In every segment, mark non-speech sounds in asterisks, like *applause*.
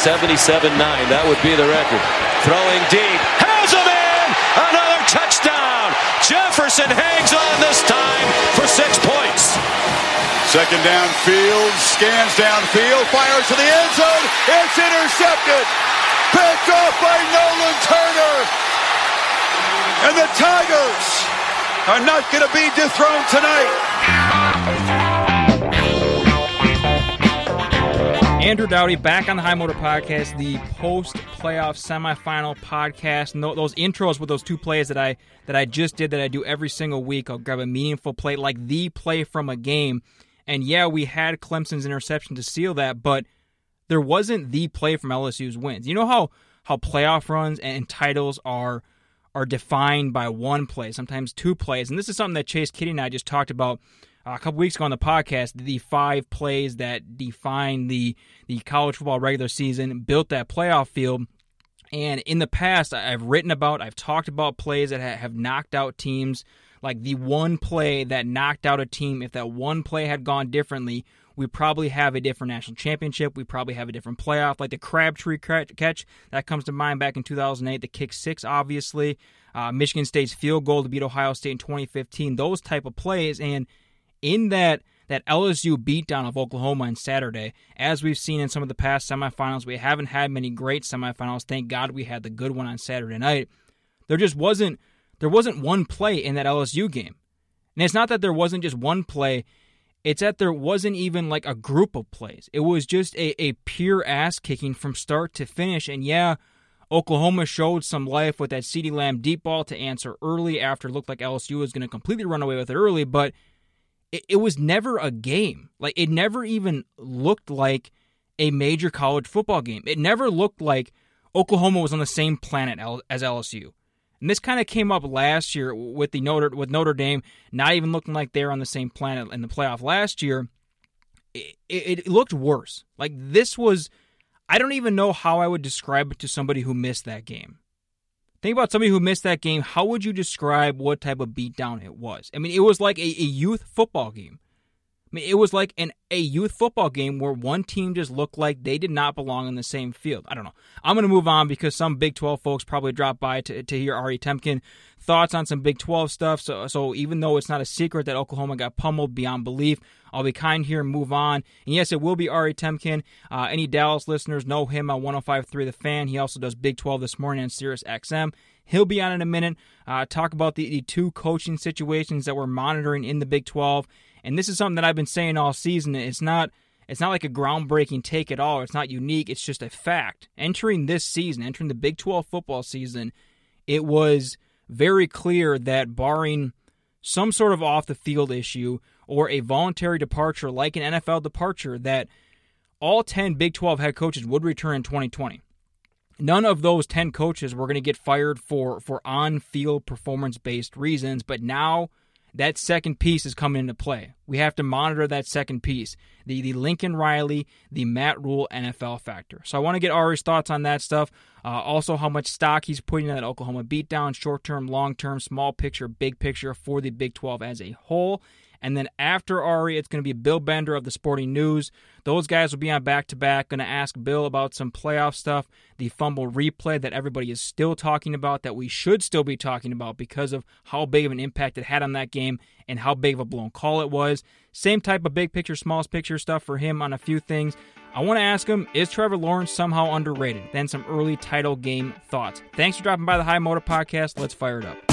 77-9. That would be the record. Throwing deep. Has him in! Another touchdown! Jefferson hangs on this time for six points. Second down, downfield, scans downfield, fires to the end zone. It's intercepted. Picked off by Nolan Turner. And the Tigers are not going to be dethroned tonight. Andrew Dowdy back on the High Motor Podcast, the post playoff semifinal podcast. Those intros with those two plays that I that I just did that I do every single week. I'll grab a meaningful play like the play from a game. And yeah, we had Clemson's interception to seal that, but there wasn't the play from LSU's wins. You know how how playoff runs and titles are are defined by one play, sometimes two plays. And this is something that Chase Kitty and I just talked about a couple weeks ago on the podcast, the five plays that define the the college football regular season, built that playoff field. And in the past, I've written about, I've talked about plays that have knocked out teams. Like the one play that knocked out a team, if that one play had gone differently, we probably have a different national championship. We probably have a different playoff, like the Crabtree catch that comes to mind back in 2008. The kick six, obviously, uh, Michigan State's field goal to beat Ohio State in 2015. Those type of plays, and in that that LSU beatdown of Oklahoma on Saturday, as we've seen in some of the past semifinals, we haven't had many great semifinals. Thank God we had the good one on Saturday night. There just wasn't there wasn't one play in that LSU game. And it's not that there wasn't just one play, it's that there wasn't even like a group of plays. It was just a, a pure ass kicking from start to finish. And yeah, Oklahoma showed some life with that CeeDee Lamb deep ball to answer early after it looked like LSU was going to completely run away with it early, but it, it was never a game. Like it never even looked like a major college football game. It never looked like Oklahoma was on the same planet as LSU. And this kind of came up last year with the Notre with Notre Dame not even looking like they're on the same planet in the playoff last year. It, it, it, looked worse. Like this was, I don't even know how I would describe it to somebody who missed that game. Think about somebody who missed that game. How would you describe what type of beatdown it was? I mean, it was like a, a youth football game. I mean, it was like an a youth football game where one team just looked like they did not belong in the same field. I don't know. I'm going to move on because some Big 12 folks probably dropped by to, to hear Ari Temkin thoughts on some Big 12 stuff. So, so even though it's not a secret that Oklahoma got pummeled beyond belief, I'll be kind here and move on. And yes, it will be Ari Temkin. Uh, any Dallas listeners know him on 105.3 The Fan. He also does Big 12 this morning on Sirius XM. He'll be on in a minute. Uh, talk about the, the two coaching situations that we're monitoring in the Big 12 and this is something that I've been saying all season. It's not it's not like a groundbreaking take at all. It's not unique. It's just a fact. Entering this season, entering the Big 12 football season, it was very clear that barring some sort of off the field issue or a voluntary departure like an NFL departure that all 10 Big 12 head coaches would return in 2020. None of those 10 coaches were going to get fired for for on-field performance-based reasons, but now that second piece is coming into play. We have to monitor that second piece, the the Lincoln Riley, the Matt Rhule NFL factor. So I want to get Ari's thoughts on that stuff. Uh, also, how much stock he's putting in that Oklahoma beatdown, short term, long term, small picture, big picture for the Big 12 as a whole. And then after Ari, it's going to be Bill Bender of the Sporting News. Those guys will be on back to back. Going to ask Bill about some playoff stuff, the fumble replay that everybody is still talking about, that we should still be talking about because of how big of an impact it had on that game and how big of a blown call it was. Same type of big picture, smallest picture stuff for him on a few things. I want to ask him, is Trevor Lawrence somehow underrated? Then some early title game thoughts. Thanks for dropping by the High Motor Podcast. Let's fire it up.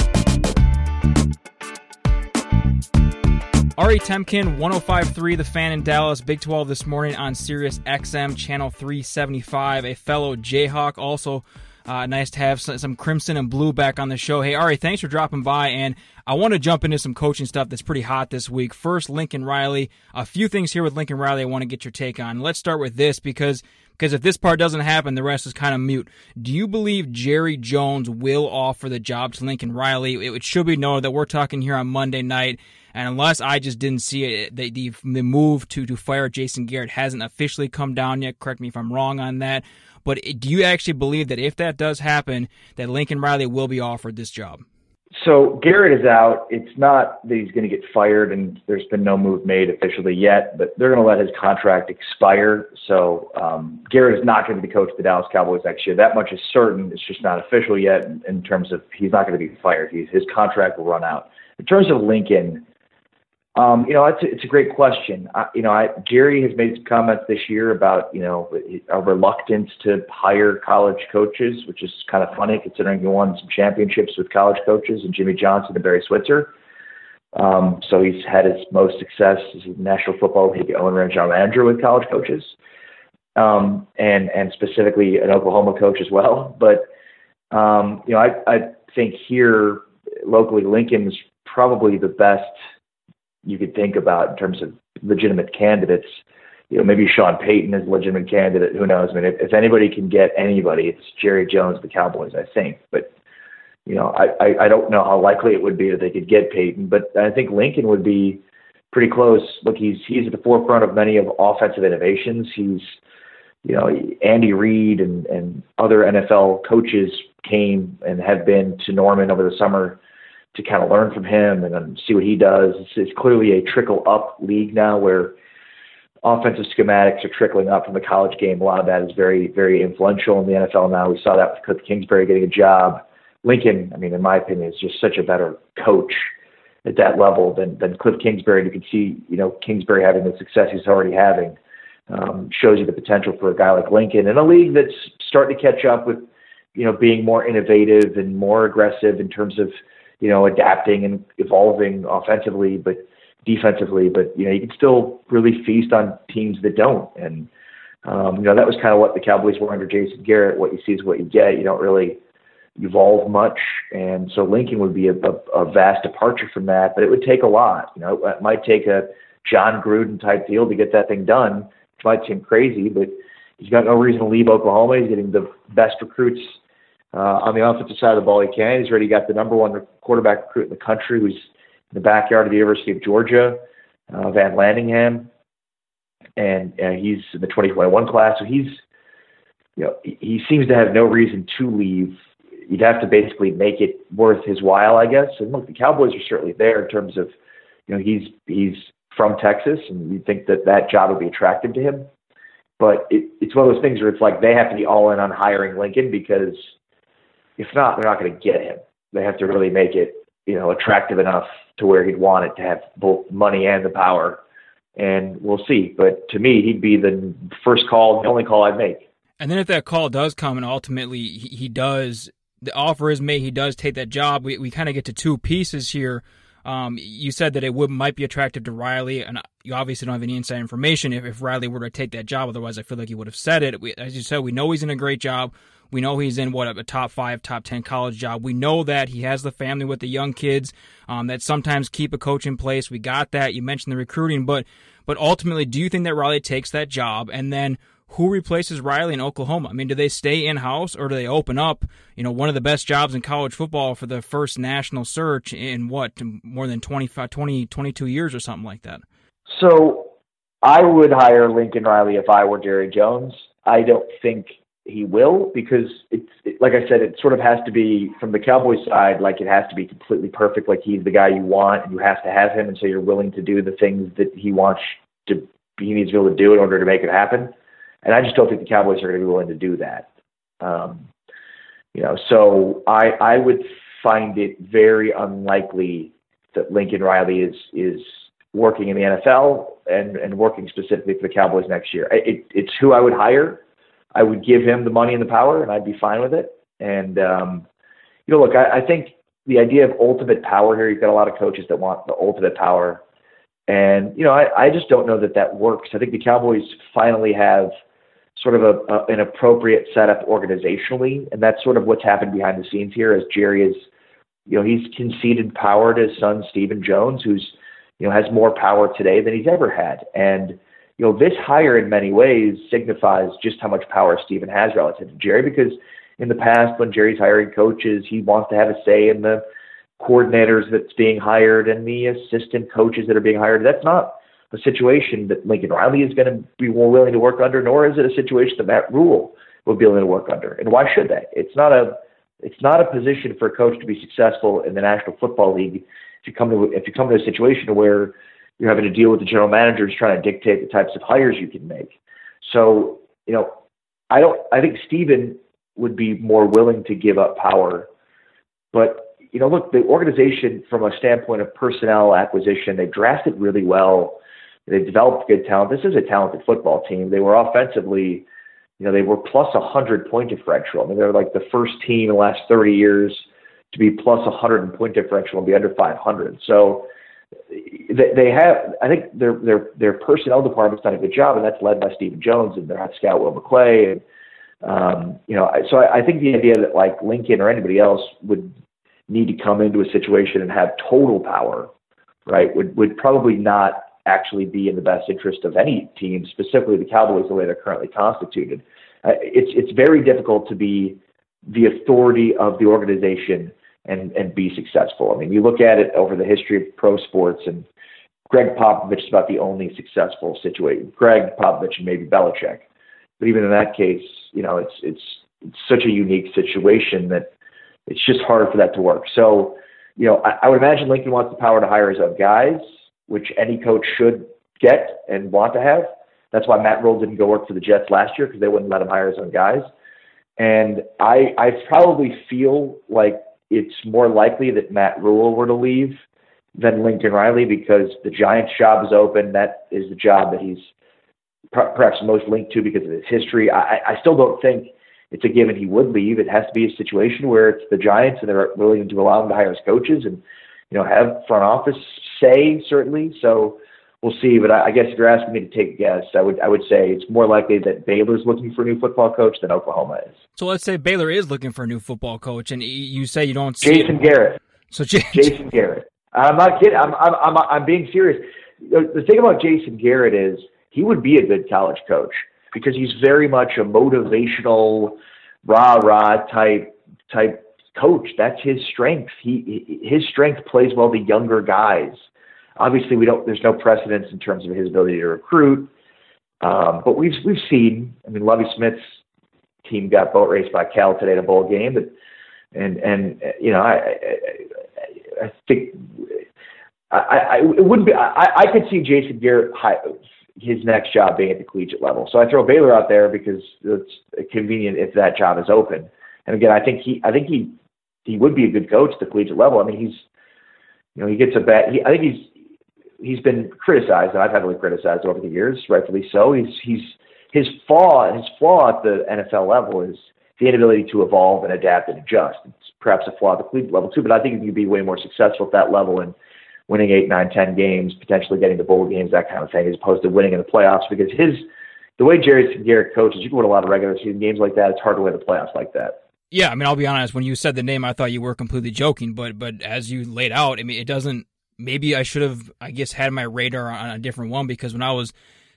Ari Temkin, 105.3 The Fan in Dallas, Big 12 this morning on Sirius XM, Channel 375. A fellow Jayhawk, also uh, nice to have some, crimson and blue back on the show. Hey, Ari, thanks for dropping by. And I want to jump into some coaching stuff that's pretty hot this week. First, Lincoln Riley. A few things here with Lincoln Riley I want to get your take on. Let's start with this because because if this part doesn't happen, the rest is kind of mute. Do you believe Jerry Jones will offer the job to Lincoln Riley? It should be noted that we're talking here on Monday night. And unless I just didn't see it, the, the, the move to, to fire Jason Garrett hasn't officially come down yet. Correct me if I'm wrong on that. But eh, do you actually believe that if that does happen, that Lincoln Riley will be offered this job? So Garrett is out. It's not that he's going to get fired, and there's been no move made officially yet, but they're going to let his contract expire. So um, Garrett is not going to be coach of the Dallas Cowboys next year. That much is certain. It's just not official yet in, in terms of he's not going to be fired. He's, his contract will run out. In terms of Lincoln, um, you know, it's a, it's a great question. I, you know, I, Jerry has made some comments this year about you know a reluctance to hire college coaches, which is kind of funny considering he won some championships with college coaches and Jimmy Johnson and Barry Switzer. Um, so he's had his most success as a National Football League owner and general manager with college coaches, um, and and specifically an Oklahoma coach as well. But um, you know, I I think here locally Lincoln's probably the best you could think about in terms of legitimate candidates. You know, maybe Sean Payton is a legitimate candidate. Who knows? I mean, if, if anybody can get anybody, it's Jerry Jones, the Cowboys, I think. But you know, I, I, I don't know how likely it would be that they could get Payton, but I think Lincoln would be pretty close. Look, he's he's at the forefront of many of offensive innovations. He's you know, Andy Reid and, and other NFL coaches came and have been to Norman over the summer to kind of learn from him and then see what he does. It's, it's clearly a trickle up league now where offensive schematics are trickling up from the college game. A lot of that is very, very influential in the NFL now. We saw that with Cliff Kingsbury getting a job. Lincoln, I mean, in my opinion, is just such a better coach at that level than, than Cliff Kingsbury. You can see, you know, Kingsbury having the success he's already having um, shows you the potential for a guy like Lincoln in a league that's starting to catch up with, you know, being more innovative and more aggressive in terms of – you know, adapting and evolving offensively, but defensively, but you know, you can still really feast on teams that don't. And um, you know, that was kind of what the Cowboys were under Jason Garrett. What you see is what you get. You don't really evolve much, and so Lincoln would be a, a, a vast departure from that. But it would take a lot. You know, it might take a Jon Gruden type deal to get that thing done. It might seem crazy, but he's got no reason to leave Oklahoma. He's getting the best recruits uh, on the offensive side of the ball he can. He's already got the number one quarterback recruit in the country who's in the backyard of the University of Georgia, uh, Van Landingham, and uh, he's in the 2021 class. So he's, you know, he seems to have no reason to leave. You'd have to basically make it worth his while, I guess. And look, the Cowboys are certainly there in terms of, you know, he's he's from Texas, and you'd think that that job would be attractive to him. But it, it's one of those things where it's like they have to be all in on hiring Lincoln because if not, they're not going to get him. They have to really make it, you know, attractive enough to where he'd want it to have both money and the power. And we'll see. But to me, he'd be the first call, the only call I'd make. And then if that call does come and ultimately he, he does, the offer is made, he does take that job, we, we kind of get to two pieces here. Um, you said that it would might be attractive to Riley, and you obviously don't have any inside information if, if Riley were to take that job. Otherwise, I feel like he would have said it. We, as you said, we know he's in a great job. We know he's in what a top five, top ten college job. We know that he has the family with the young kids um, that sometimes keep a coach in place. We got that. You mentioned the recruiting, but but ultimately, do you think that Riley takes that job and then? Who replaces Riley in Oklahoma? I mean, do they stay in house or do they open up, you know, one of the best jobs in college football for the first national search in what, more than 25, 20, 22 years or something like that? So I would hire Lincoln Riley if I were Jerry Jones. I don't think he will because it's it, like I said, it sort of has to be from the Cowboys side, like it has to be completely perfect. Like he's the guy you want, and you have to have him, and so you're willing to do the things that he wants to. He needs to be able to do in order to make it happen. And I just don't think the Cowboys are going to be willing to do that. Um, you know, so I I would find it very unlikely that Lincoln Riley is is working in the NFL and and working specifically for the Cowboys next year. It, it's who I would hire I would give him the money and the power, and I'd be fine with it. And um, you know, look, I, I think the idea of ultimate power here. You've got a lot of coaches that want the ultimate power, and you know, I, I just don't know that that works. I think the Cowboys finally have sort of a, a an appropriate setup organizationally, and that's sort of what's happened behind the scenes here. As Jerry is, you know, he's conceded power to his son Stephen Jones, who's you know has more power today than he's ever had, and you know, this hire in many ways signifies just how much power Stephen has relative to Jerry because in the past when Jerry's hiring coaches, he wants to have a say in the coordinators that's being hired and the assistant coaches that are being hired. That's not a situation that Lincoln Riley is going to be more willing to work under, nor is it a situation that Matt Rhule will be willing to work under. And why should they? It's not a it's not a position for a coach to be successful in the National Football League if you come to if you come to a situation where you're having to deal with the general managers trying to dictate the types of hires you can make. So, you know, I don't I think Stephen would be more willing to give up power. But, you know, look, the organization from a standpoint of personnel acquisition, they drafted really well. They developed good talent. This is a talented football team. They were offensively you know, they were plus a hundred point differential. I mean, they're like the first team in the last 30 years to be plus a hundred in point differential and be under 500. So they, they have, I think their their their personnel department's done a good job, and that's led by Stephen Jones and their head scout Will McClay. And um, you know, so I, I think the idea that like Lincoln or anybody else would need to come into a situation and have total power, right, would would probably not actually be in the best interest of any team, specifically the Cowboys, the way they're currently constituted. Uh, it's it's very difficult to be the authority of the organization and and be successful. I mean, you look at it over the history of pro sports, and Gregg Popovich is about the only successful situation. Gregg Popovich and maybe Belichick, but even in that case, you know, it's it's it's such a unique situation that it's just hard for that to work. So, you know, I, I would imagine Lincoln wants the power to hire his own guys which any coach should get and want to have. That's why Matt Rhule didn't go work for the Jets last year because they wouldn't let him hire his own guys. And I I probably feel like it's more likely that Matt Rhule were to leave than Lincoln Riley because the Giants job is open. That is the job that he's perhaps most linked to because of his history. I, I still don't think it's a given he would leave. It has to be a situation where it's the Giants and they're willing to allow him to hire his coaches and you know have front office say certainly. So we'll see. But I, I guess if you're asking me to take a guess, I would I would say it's more likely that Baylor's looking for a new football coach than Oklahoma is. So let's say Baylor is looking for a new football coach, and you say you don't see Jason it. Garrett. So J- Jason Garrett. I'm not kidding. I'm I'm I'm, I'm being serious. The thing about Jason Garrett is he would be a good college coach because he's very much a motivational, rah rah type type coach. That's his strength. He his strength plays well the younger guys. Obviously, we don't. There's no precedence in terms of his ability to recruit. Um, but we've we've seen. I mean, Lovie Smith's team got boat raced by Cal today in a bowl game, but and and you know, I I, I think I, I it wouldn't be. I, I could see Jason Garrett his next job being at the collegiate level. So I throw Baylor out there because it's convenient if that job is open. And again, I think he I think he he would be a good coach at the collegiate level. I mean, he's you know he gets a bad. He, I think he's he's been criticized, and I've heavily criticized over the years, rightfully so. He's he's his flaw his flaw at the NFL level is the inability to evolve and adapt and adjust. It's perhaps a flaw at the collegiate level too, but I think he could be way more successful at that level and winning eight, nine, ten games, potentially getting the bowl games, that kind of thing, as opposed to winning in the playoffs. Because his the way Jerry Garrett coaches, you can win a lot of regular season games like that. It's hard to win the playoffs like that. Yeah, I mean, I'll be honest. When you said the name, I thought you were completely joking, but but as you laid out, I mean, it doesn't. Maybe I should have, I guess, had my radar on a different one because when I was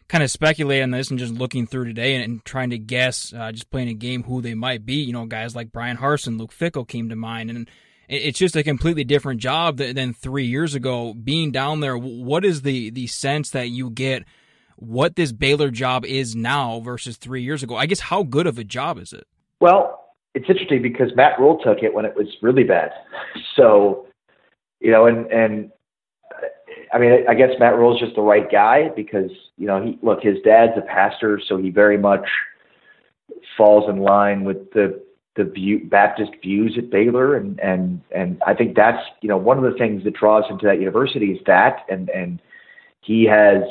kind of speculating on this and just looking through today and, and trying to guess, uh, just playing a game who they might be, you know, guys like Bryan Harsin, Luke Fickell came to mind, and it's just a completely different job than, than three years ago. Being down there, what is the the sense that you get? What this Baylor job is now versus three years ago? I guess how good of a job is it? Well, it's interesting because Matt Rhule took it when it was really bad. *laughs* So, you know, and and I mean, I guess Matt Rhule's just the right guy because you know he look his dad's a pastor, so he very much falls in line with the the view, Baptist views at Baylor, and and and I think that's you know one of the things that draws him to that university is that, and and he has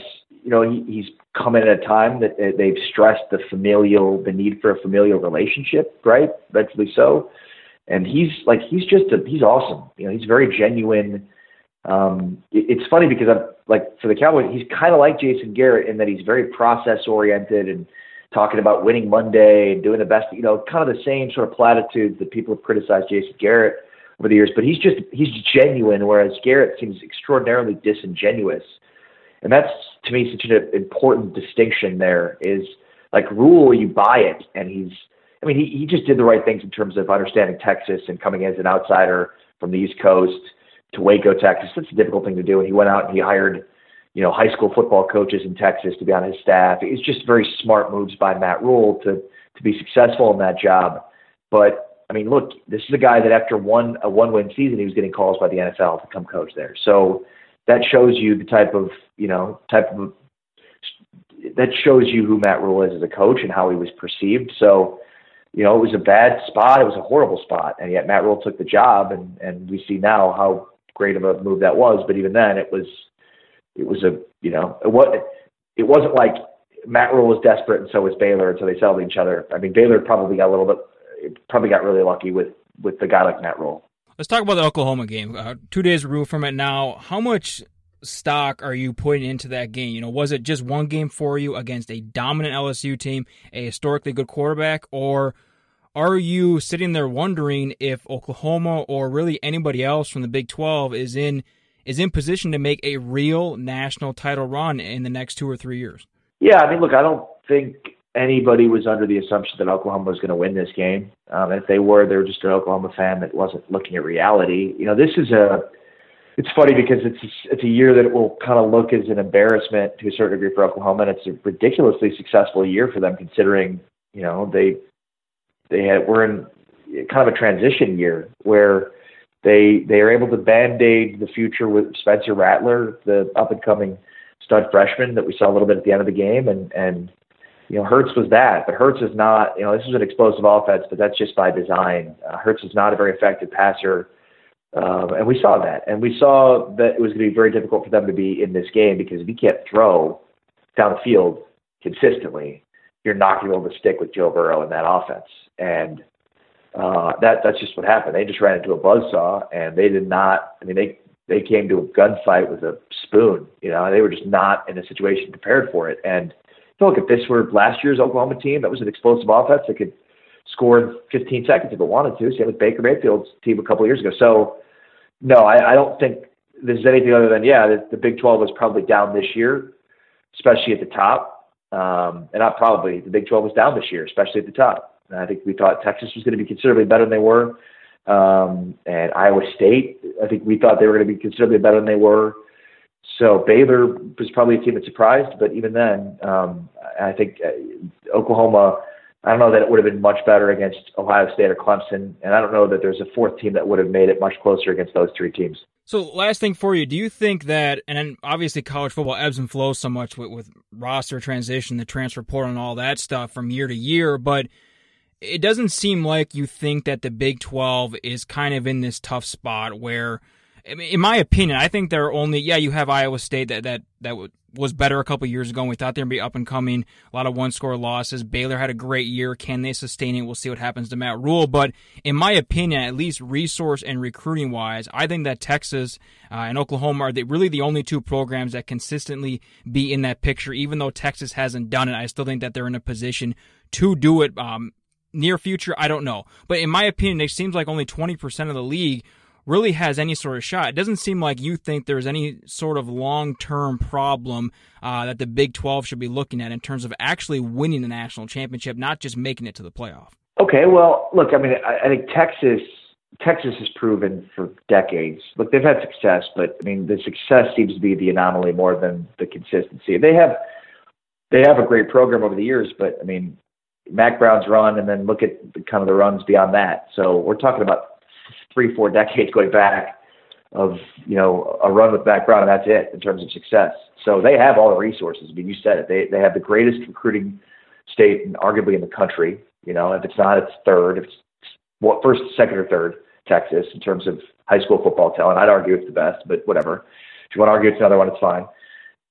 you know he, he's come in at a time that they've stressed the familial, the need for a familial relationship, right? Rightfully so. And he's like, he's just a, he's awesome. You know, he's very genuine. Um, it, it's funny because I'm like for the Cowboys, he's kind of like Jason Garrett in that he's very process oriented and talking about winning Monday and doing the best. You know, kind of the same sort of platitudes that people have criticized Jason Garrett over the years. But he's just he's genuine, whereas Garrett seems extraordinarily disingenuous and that's to me such an important distinction. There is like Rhule, you buy it, and he's. I mean, he he just did the right things in terms of understanding Texas and coming in as an outsider from the East Coast to Waco, Texas. That's a difficult thing to do, and he went out and he hired you know, high school football coaches in Texas to be on his staff. It's just very smart moves by Matt Rhule to to be successful in that job. But I mean, look, this is a guy that after one a one win season, he was getting calls by the NFL to come coach there. So that shows you the type of you know type of that shows you who Matt Rhule is as a coach and how he was perceived. So, you know, it was a bad spot. It was a horrible spot, and yet Matt Rhule took the job, and and we see now how great of a move that was. But even then, it was it was a you know it was it wasn't like Matt Rhule was desperate and so was Baylor until they settled each other. I mean, Baylor probably got a little bit probably got really lucky with with the guy like Matt Rhule. Let's talk about the Oklahoma game. Uh, two days removed from it now. How much stock are you putting into that game? You know, was it just one game for you against a dominant LSU team, a historically good quarterback, or are you sitting there wondering if Oklahoma or really anybody else from the Big 12 is in is in position to make a real national title run in the next two or three years? Yeah, I mean, look, I don't think anybody was under the assumption that Oklahoma was going to win this game. Um, if they were, they were just an Oklahoma fan that wasn't looking at reality. You know, this is a it's funny because it's it's a year that it will kind of look as an embarrassment to a certain degree for Oklahoma, and it's a ridiculously successful year for them considering you know they they had we're in kind of a transition year where they they are able to band aid the future with Spencer Rattler, the up and coming stud freshman that we saw a little bit at the end of the game, and and you know Hurts was that, but Hurts is not. You know this is an explosive offense, but that's just by design. Uh, Hurts is not a very effective passer um, and we saw that. And we saw that it was going to be very difficult for them to be in this game because if you can't throw down the field consistently, you're not going to be able to stick with Joe Burrow in that offense. And uh, that that's just what happened. They just ran into a buzzsaw, and they did not. I mean, they they came to a gunfight with a spoon. You know, they were just not in a situation prepared for it. And look, if this were last year's Oklahoma team, that was an explosive offense that could score in 15 seconds if it wanted to. Same with Baker Mayfield's team a couple of years ago. So no, I, I don't think this is anything other than yeah, the, the Big 12 was probably down this year, especially at the top. Um, and not probably the Big 12 was down this year, especially at the top. And I think we thought Texas was going to be considerably better than they were, um, and Iowa State. I think we thought they were going to be considerably better than they were. So Baylor was probably a team that surprised, but even then, um, I think uh, Oklahoma I don't know that it would have been much better against Ohio State or Clemson, and I don't know that there's a fourth team that would have made it much closer against those three teams. So, last thing for you, do you think that, and obviously college football ebbs and flows so much with, with roster transition, the transfer portal, and all that stuff from year to year, but it doesn't seem like you think that the Big 12 is kind of in this tough spot where – in my opinion, I think they're only yeah. You have Iowa State that that that was better a couple years ago. And we thought they'd be up and coming. A lot of one score losses. Baylor had a great year. Can they sustain it? We'll see what happens to Matt Rhule. But in my opinion, at least resource and recruiting wise, I think that Texas uh, and Oklahoma are the, really the only two programs that consistently be in that picture. Even though Texas hasn't done it, I still think that they're in a position to do it. Um, near future, I don't know. But in my opinion, it seems like only 20% of the league really has any sort of shot. It doesn't seem like you think there's any sort of long term problem uh, that the Big 12 should be looking at in terms of actually winning the national championship, not just making it to the playoff. Okay, well, look, I mean, I, I think Texas. Texas has proven for decades. Look, they've had success, but I mean, the success seems to be the anomaly more than the consistency. They have, they have a great program over the years, but I mean, Mack Brown's run, and then look at the, kind of the runs beyond that. So we're talking about three, four decades going back of you know a run with Mack Brown, and that's it in terms of success. So they have all the resources. I mean, you said it. They they have the greatest recruiting state, and arguably in the country. You know, if it's not, it's third. If it's what first, second, or third, Texas in terms of high school football talent. I'd argue it's the best, but whatever. If you want to argue it's another one, it's fine.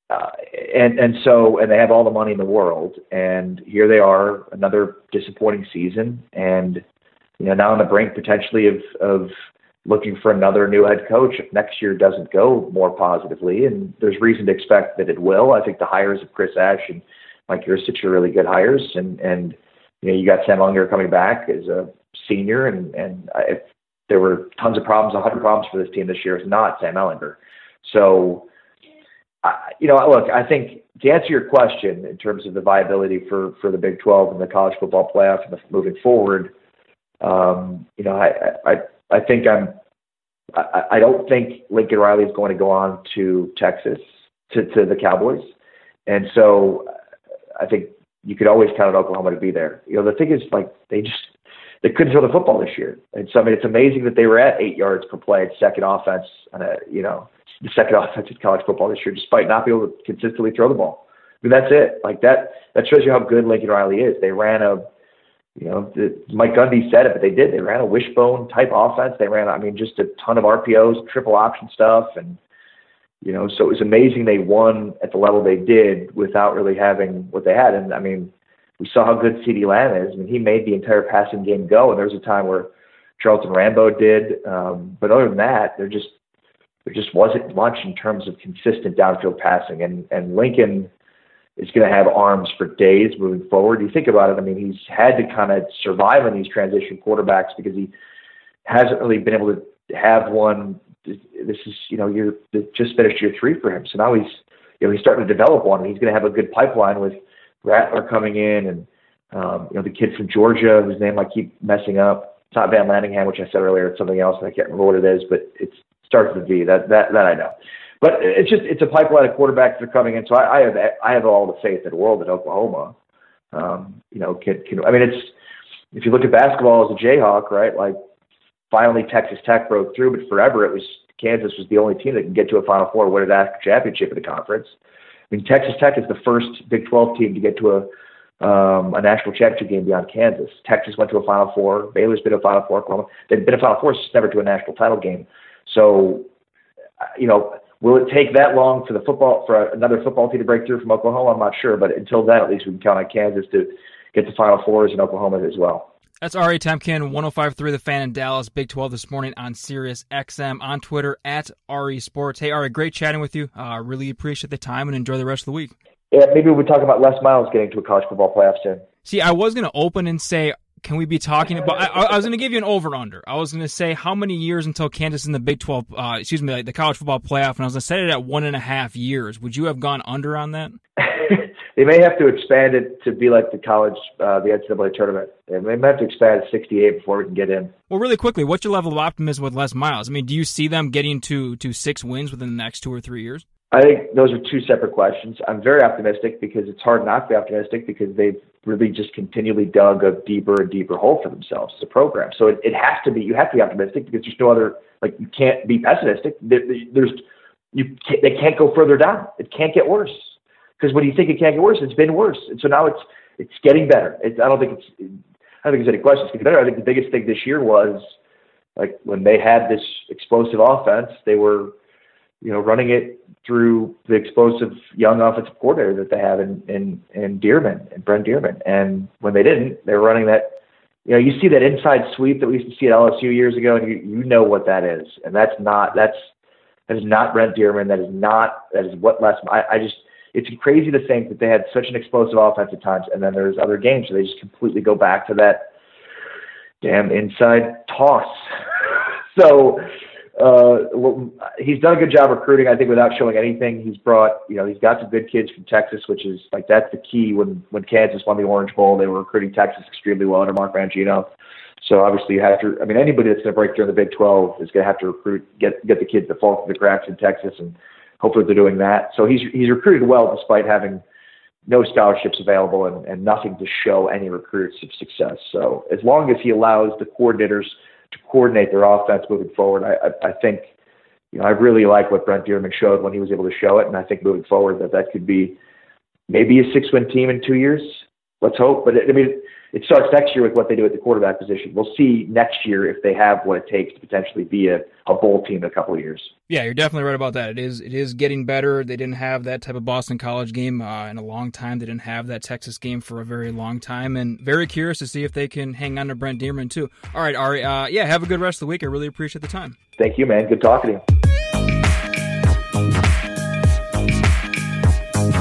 Uh, and and so and they have all the money in the world, and here they are, another disappointing season, and you know, now on the brink potentially of, of looking for another new head coach if next year doesn't go more positively. And there's reason to expect that it will. I think the hires of Chris Ash and Mike Yurcich are really good hires. And, and you know, you got Sam Ehlinger coming back as a senior. And, and if there were tons of problems, a 100 problems for this team this year, it's not Sam Ehlinger. So, uh, you know, look, I think to answer your question in terms of the viability for, for the Big 12 and the college football playoff and the, moving forward, um, you know, I, I, I think I'm, I, I don't think Lincoln Riley is going to go on to Texas, to, to the Cowboys. And so I think you could always count on Oklahoma to be there. You know, the thing is like, they just, they couldn't throw the football this year. And so I mean, it's amazing that they were at eight yards per play at second offense on a you know the second *laughs* offense in college football this year, despite not being able to consistently throw the ball. I mean, that's it. Like that that shows you how good Lincoln Riley is. They ran a you know, Mike Gundy said it, but they did. They ran a wishbone type offense. They ran, I mean, just a ton of RPOs, triple option stuff, and you know, so it was amazing they won at the level they did without really having what they had. And I mean, we saw how good CeeDee Lamb is. I mean, he made the entire passing game go. And there was a time where Charleston Rambo did, um, but other than that, there just there just wasn't much in terms of consistent downfield passing. And and Lincoln is going to have arms for days moving forward. You think about it. I mean, he's had to kind of survive on these transition quarterbacks because he hasn't really been able to have one this is you know you're just finished year three for him, so now he's you know he's starting to develop one. He's going to have a good pipeline with Rattler coming in, and um, you know the kid from Georgia whose name I keep messing up. It's not Van Lanningham, which I said earlier. It's something else, and I can't remember what it is, but it starts with V. That that that I know. But it's just it's a pipeline of quarterbacks that are coming in. So I, I have I have all the faith in the world in Oklahoma. Um, you know, can, can I mean it's if you look at basketball as a Jayhawk, right? Like finally Texas Tech broke through, but forever it was Kansas was the only team that can get to a Final Four, win a national championship in the conference. I mean, Texas Tech is the first Big 12 team to get to a um, a national championship game beyond Kansas. Texas went to a Final Four. Baylor's been a Final Four. Oklahoma, they've been a Final Four, just never to a national title game. So, you know, will it take that long for the football for another football team to break through from Oklahoma? I'm not sure, but until then, at least we can count on Kansas to get to Final Fours in Oklahoma as well. That's Ari Temkin, 105.3 The Fan in Dallas, Big 12 this morning on Sirius XM, on Twitter at Ari Sports. Hey, Ari, great chatting with you. Uh, really appreciate the time and enjoy the rest of the week. Yeah, maybe we'll talk about Les Miles getting to a college football playoff soon. See, I was going to open and say, can we be talking about? I, I was going to give you an over under. I was going to say how many years until Kansas in the Big 12, uh, excuse me, like the college football playoff, and I was going to set it at one and a half years. Would you have gone under on that? *laughs* they may have to expand it to be like the college, uh, the NCAA tournament. They may have to expand it 68 before we can get in. Well, really quickly, what's your level of optimism with Les Miles? I mean, do you see them getting to to six wins within the next two or three years? I think those are two separate questions. I'm very optimistic because it's hard not to be optimistic because they've really just continually dug a deeper and deeper hole for themselves as a program. So it, it has to be, you have to be optimistic because there's no other, like, you can't be pessimistic. There, there's, you can't, they can't go further down. It can't get worse because when you think it can't get worse, it's been worse, and so now it's it's getting better. It's, I don't think it's I don't think there's any questions getting better. I think the biggest thing this year was like when they had this explosive offense, they were you know running it through the explosive young offensive coordinator that they have in in in Dearmon and Brent Dearmon, and when they didn't, they were running that. You know, you see that inside sweep that we used to see at LSU years ago, and you, you know what that is, and that's not that's that is not Brent Dearmon. That is not that is what Les. I, I just it's crazy to think that they had such an explosive offense at times, and then there's other games where they just completely go back to that damn inside toss. *laughs* so Uh, he's done a good job recruiting. I think without showing anything, he's brought you know he's got some good kids from Texas, which is like that's the key. When when Kansas won the Orange Bowl, they were recruiting Texas extremely well under Mark Mangino. So obviously you have to. I mean, anybody that's going to break through the Big 12 is going to have to recruit, get get the kids that fall through the cracks in Texas and hopefully they're doing that. So he's he's recruited well despite having no scholarships available and, and nothing to show any recruits of success. So as long as he allows the coordinators to coordinate their offense moving forward, I, I, I think you know I really like what Brent Dearmon showed when he was able to show it, and I think moving forward that that could be maybe a six-win team in two years. Let's hope. But it, I mean, it starts next year with what they do at the quarterback position. We'll see next year if they have what it takes to potentially be a, a bowl team in a couple of years. Yeah, you're definitely right about that. It is it is getting better. They didn't have that type of Boston College game uh, in a long time. They didn't have that Texas game for a very long time, and very curious to see if they can hang on to Brent Dearmon too. All right, Ari. Uh, yeah, have a good rest of the week. I really appreciate the time. Thank you, man. Good talking to you.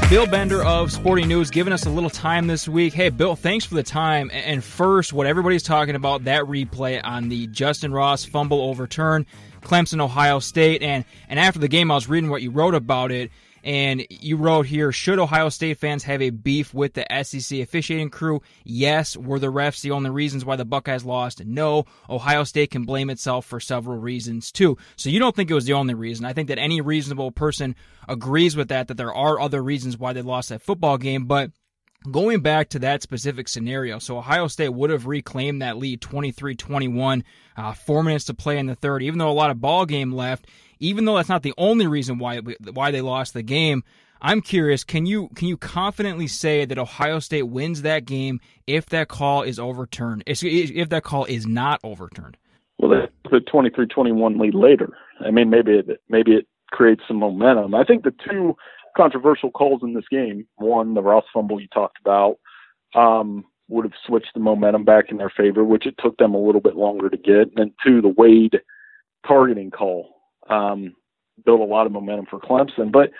Bill Bender of Sporting News giving us a little time this week. Hey, Bill, thanks for the time. And first, what everybody's talking about that replay on the Justyn Ross fumble overturn, Clemson, Ohio State. And, and after the game, I was reading what you wrote about it. And you wrote here, should Ohio State fans have a beef with the SEC officiating crew? Yes. Were the refs the only reasons why the Buckeyes lost? No. Ohio State can blame itself for several reasons too. So you don't think it was the only reason. I think that any reasonable person agrees with that, that there are other reasons why they lost that football game, but going back to that specific scenario, so Ohio State would have reclaimed that lead 23 21, uh, four minutes to play in the third, even though a lot of ball game left, even though that's not the only reason why, why they lost the game. I'm curious, can you can you confidently say that Ohio State wins that game if that call is overturned? If that call is not overturned? Well, put 23-21 lead later. I mean, maybe it, maybe it creates some momentum. I think the two controversial calls in this game. One, the Ross fumble you talked about, um, would have switched the momentum back in their favor, which it took them a little bit longer to get. And two, the Wade targeting call um, built a lot of momentum for Clemson. But,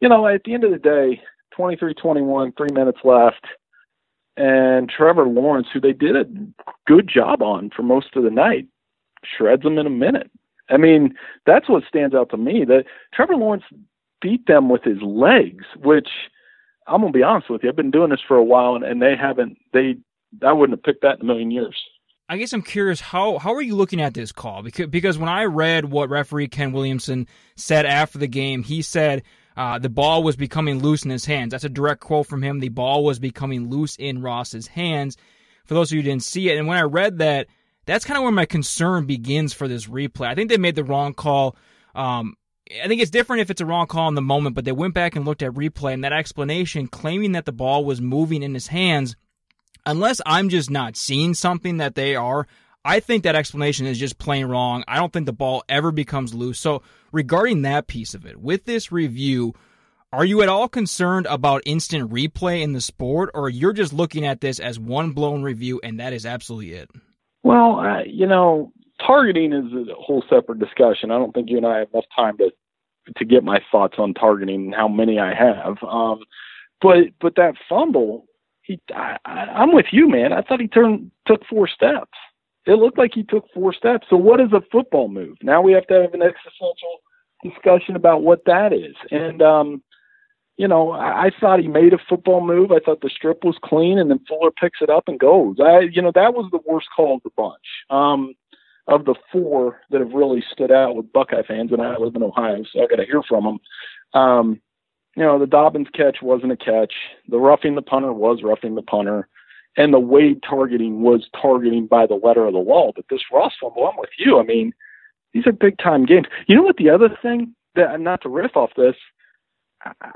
you know, at the end of the day, 23-21, three minutes left. And Trevor Lawrence, who they did a good job on for most of the night, shreds them in a minute. I mean, that's what stands out to me. That Trevor Lawrence beat them with his legs, which I'm gonna be honest with you, I've been doing this for a while, and, and they haven't. They I wouldn't have picked that in a million years. I guess I'm curious how how are you looking at this call? Because because when I read what referee Ken Williamson said after the game, he said uh, the ball was becoming loose in his hands. That's a direct quote from him. The ball was becoming loose in Ross's hands. For those of you who didn't see it, and when I read that, that's kind of where my concern begins for this replay. I think they made the wrong call. Um, I think it's different if it's a wrong call in the moment, but they went back and looked at replay and that explanation claiming that the ball was moving in his hands, unless I'm just not seeing something that they are, I think that explanation is just plain wrong. I don't think the ball ever becomes loose. So, regarding that piece of it, with this review, are you at all concerned about instant replay in the sport, or you're just looking at this as one blown review and that is absolutely it? Well, uh, you know, targeting is a whole separate discussion. I don't think you and I have enough time to to get my thoughts on targeting and how many I have. Um, but but that fumble, he I, I'm with you, man. I thought he turned took four steps. It looked like he took four steps. So what is a football move? Now we have to have an existential discussion about what that is. And um, you know, I, I thought he made a football move. I thought the strip was clean, and then Fuller picks it up and goes. I, you know, that was the worst call of the bunch. Um, of the four that have really stood out with Buckeye fans, and I live in Ohio, so I got to hear from them. Um, you know, the Dobbins catch wasn't a catch. The roughing the punter was roughing the punter. And the Wade targeting was targeting by the letter of the law. But this Ross fumble, I'm with you. I mean, these are big time games. You know what? The other thing that, not to riff off this,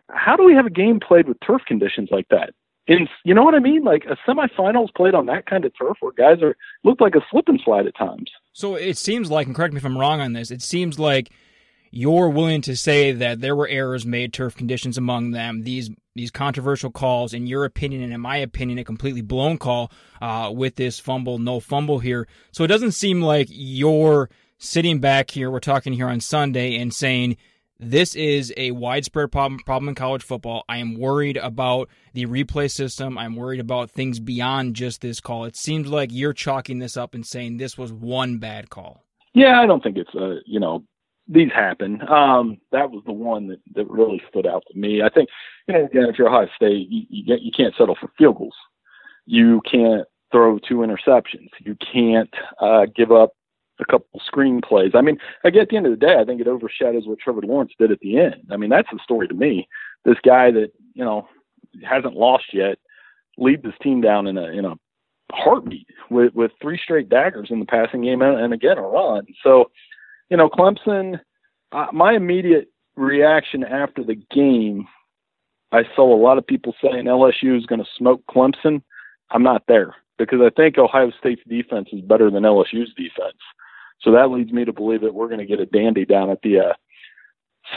how do we have a game played with turf conditions like that? In you know what I mean? Like a semifinals played on that kind of turf where guys are looked like a slip and slide at times. So it seems like, and correct me if I'm wrong on this, it seems like you're willing to say that there were errors made, turf conditions among them, these these controversial calls, in your opinion and in my opinion, a completely blown call uh, with this fumble, no fumble here. So it doesn't seem like you're sitting back here, we're talking here on Sunday, and saying this is a widespread problem, problem in college football. I am worried about the replay system. I'm worried about things beyond just this call. It seems like you're chalking this up and saying this was one bad call. Yeah, I don't think it's a, you know, these happen. Um, that was the one that, that really stood out to me. I think, you know, again, if you're Ohio State, you, you, get, you can't settle for field goals. You can't throw two interceptions. You can't uh, give up a couple screenplays. I mean, again, at the end of the day, I think it overshadows what Trevor Lawrence did at the end. I mean, that's the story to me. This guy that you know hasn't lost yet leads his team down in a in a heartbeat with with three straight daggers in the passing game and, and again a run. So, you know, Clemson. Uh, my immediate reaction after the game, I saw a lot of people saying LSU is going to smoke Clemson. I'm not there because I think Ohio State's defense is better than LSU's defense. So that leads me to believe that we're going to get a dandy down at the uh,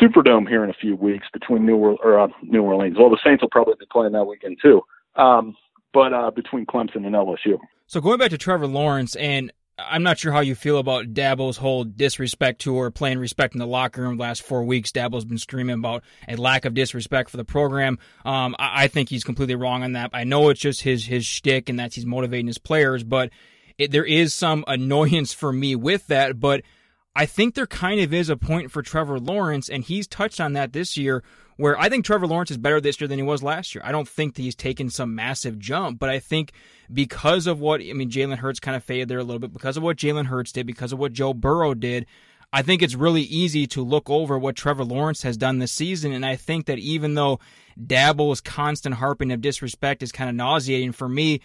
Superdome here in a few weeks between New, or, or uh, New Orleans. Well, the Saints will probably be playing that weekend too. Um, but uh, between Clemson and LSU. So going back to Trevor Lawrence, and I'm not sure how you feel about Dabo's whole disrespect tour, playing respect in the locker room. The last four weeks, Dabo's been screaming about a lack of disrespect for the program. Um, I, I, think he's completely wrong on that. I know it's just his his shtick and that he's motivating his players, but it, there is some annoyance for me with that, but I think there kind of is a point for Trevor Lawrence, and he's touched on that this year, where I think Trevor Lawrence is better this year than he was last year. I don't think that he's taken some massive jump, but I think because of what, I mean, Jalen Hurts kind of faded there a little bit, because of what Jalen Hurts did, because of what Joe Burrow did, I think it's really easy to look over what Trevor Lawrence has done this season. And I think that even though Dabo's constant harping of disrespect is kind of nauseating for me,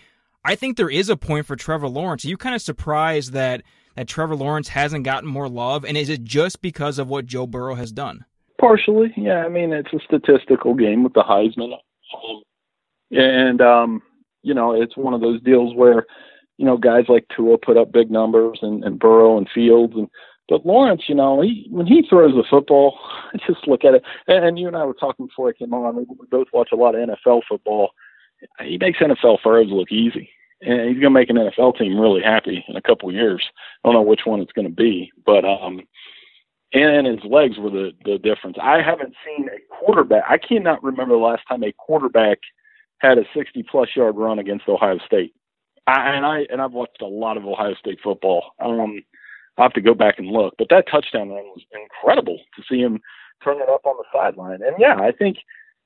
I think there is a point for Trevor Lawrence. Are you kind of surprised that, that Trevor Lawrence hasn't gotten more love? And is it just because of what Joe Burrow has done? Partially, yeah. I mean, it's a statistical game with the Heisman. And, um, you know, it's one of those deals where, you know, guys like Tua put up big numbers and, and Burrow and Fields and but Lawrence, you know, he when he throws the football, *laughs* I just look at it. And, you and I were talking before I came on. We both watch a lot of NFL football. He makes NFL throws look easy, and he's going to make an NFL team really happy in a couple of years. I don't know which one it's going to be, but um, and, his legs were the the difference. I haven't seen a quarterback. I cannot remember the last time a quarterback had a 60 plus yard run against Ohio State. I, and I and I've watched a lot of Ohio State football. Um, I'll have to go back and look, but that touchdown run was incredible to see him turn it up on the sideline. And yeah, I think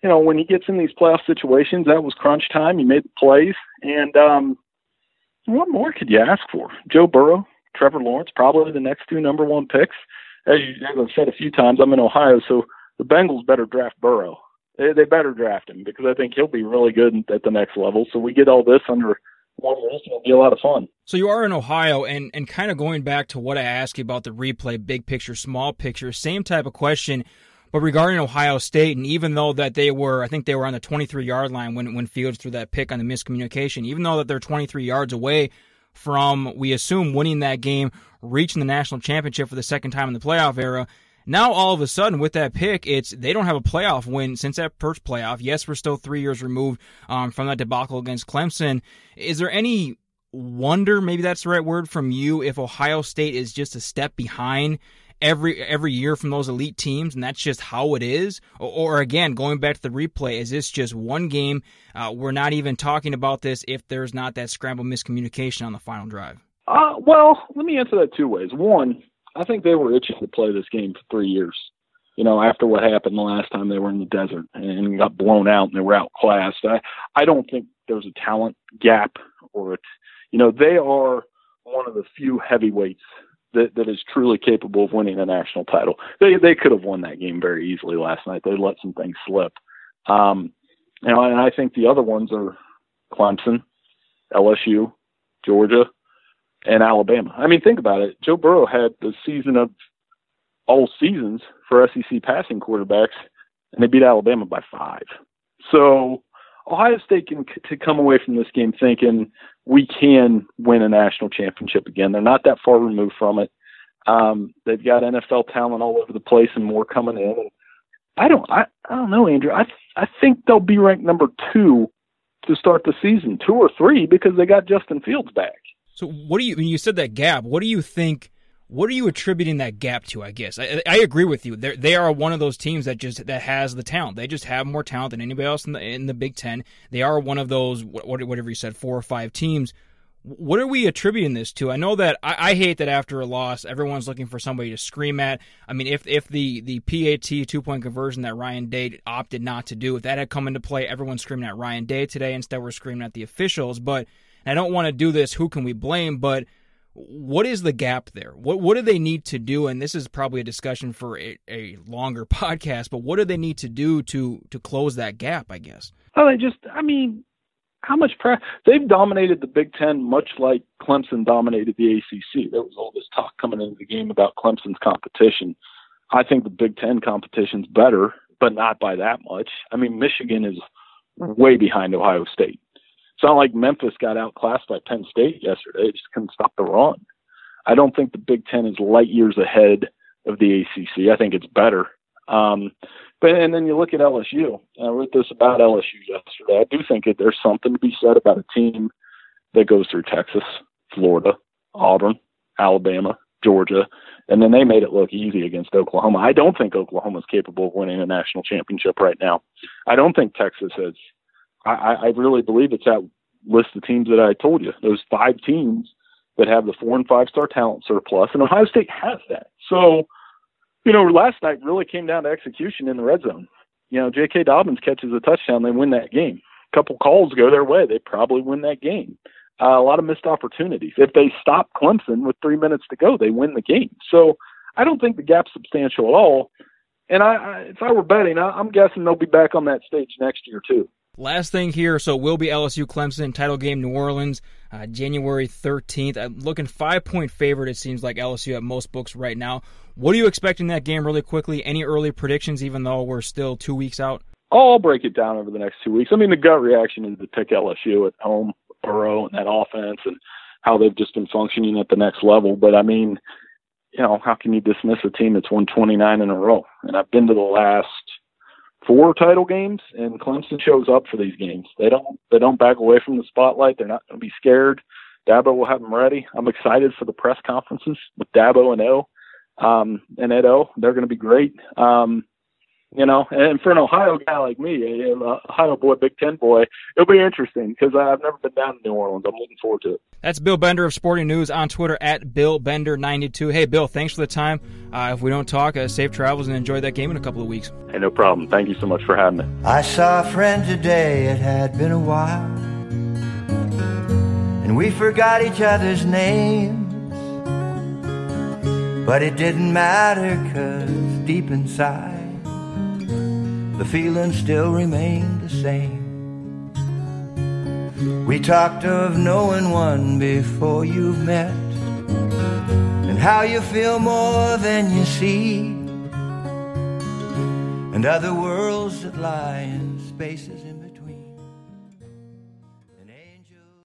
you know when he gets in these playoff situations, that was crunch time. He made the plays, and um, what more could you ask for? Joe Burrow, Trevor Lawrence, probably the next two number one picks. As, you, as I've said a few times, I'm in Ohio, so the Bengals better draft Burrow. They, they better draft him because I think he'll be really good at the next level. So we get all this under one roof, it'll be a lot of fun. So you are in Ohio, and and kind of going back to what I asked you about the replay, big picture, small picture, same type of question. But regarding Ohio State, and even though that they were, I think they were on the 23 yard line when when Fields threw that pick on the miscommunication, even though that they're 23 yards away from, we assume, winning that game, reaching the national championship for the second time in the playoff era. Now all of a sudden with that pick, it's they don't have a playoff win since that first playoff. Yes, we're still three years removed um, from that debacle against Clemson. Is there any wonder, maybe that's the right word from you, if Ohio State is just a step behind every every year from those elite teams, and that's just how it is? Or, or again, going back to the replay, is this just one game? Uh, we're not even talking about this if there's not that scramble miscommunication on the final drive. Uh, well, let me answer that two ways. One, I think they were itching to play this game for three years. You know, after what happened the last time they were in the desert and got blown out and they were outclassed. I I don't think there's a talent gap or it. You know, they are one of the few heavyweights that that is truly capable of winning a national title. They they could have won that game very easily last night. They let some things slip. Um, you know, and I think the other ones are Clemson, LSU, Georgia and Alabama. I mean, think about it. Joe Burrow had the season of all seasons for SEC passing quarterbacks, and they beat Alabama by five. So Ohio State can to come away from this game thinking we can win a national championship again. They're not that far removed from it. Um, they've got NFL talent all over the place and more coming in. And I don't, I, I don't know, Andrew. I, I think they'll be ranked number two to start the season, two or three, because they got Justin Fields back. So what do you when you said that gap? What do you think? What are you attributing that gap to? I guess I, I agree with you. They they are one of those teams that just that has the talent. They just have more talent than anybody else in the in the Big Ten. They are one of those whatever you said four or five teams. What are we attributing this to? I know that I, I hate that after a loss, everyone's looking for somebody to scream at. I mean, if if the the PAT two point conversion that Ryan Day opted not to do, if that had come into play, everyone's screaming at Ryan Day today. Instead, we're screaming at the officials. But I don't want to do this. Who can we blame? But what is the gap there? What what do they need to do? And this is probably a discussion for a, a longer *laughs* podcast. But what do they need to do to to close that gap? I guess. Oh, they just. I mean, how much pressure? They've dominated the Big Ten much like Clemson dominated the ACC. There was all this talk coming into the game about Clemson's competition. I think the Big Ten competition's better, but not by that much. I mean, Michigan is way behind Ohio State. It's not like Memphis got outclassed by Penn State yesterday. They just couldn't stop the run. I don't think the Big Ten is light years ahead of the ACC. I think it's better. Um, but and then you look at LSU. I wrote this about LSU yesterday. I do think that there's something to be said about a team that goes through Texas, Florida, Auburn, Alabama, Georgia, and then they made it look easy against Oklahoma. I don't think Oklahoma is capable of winning a national championship right now. I don't think Texas has I, I really believe it's that list of teams that I told you. Those five teams that have the four and five star talent surplus, and Ohio State has that. So, you know, last night really came down to execution in the red zone. You know, J.K. Dobbins catches a touchdown, they win that game. A couple calls go their way, they probably win that game. Uh, a lot of missed opportunities. If they stop Clemson with three minutes to go, they win the game. So I don't think the gap's substantial at all. And I, I if I were betting, I, I'm guessing they'll be back on that stage next year too. Last thing here, so will be LSU Clemson title game New Orleans, uh, January 13th. I'm looking five point favorite. It seems like LSU at most books right now. What are you expecting that game really quickly? Any early predictions, even though we're still two weeks out? I'll break it down over the next two weeks. I mean, the gut reaction is to pick LSU at home, Burrow and that offense, and how they've just been functioning at the next level. But I mean, you know, how can you dismiss a team that's won 29 in a row? And I've been to the last four title games, and Clemson shows up for these games. They don't they don't back away from the spotlight. They're not going to be scared. Dabo will have them ready. I'm excited for the press conferences with Dabo and O um, and Ed O. They're going to be great. Um, you know, and for an Ohio guy like me, an Ohio boy, Big Ten boy, it'll be interesting because I've never been down to New Orleans. I'm looking forward to it. That's Bill Bender of Sporting News on Twitter at Bill Bender92. Hey, Bill, thanks for the time. Uh, if we don't talk, uh, safe travels and enjoy that game in a couple of weeks. Hey, no problem. Thank you so much for having me. I saw a friend today. It had been a while, and we forgot each other's names. But it didn't matter, cause deep inside the feeling still remained the same. We talked of knowing one before you've met, and how you feel more than you see, and other worlds that lie in spaces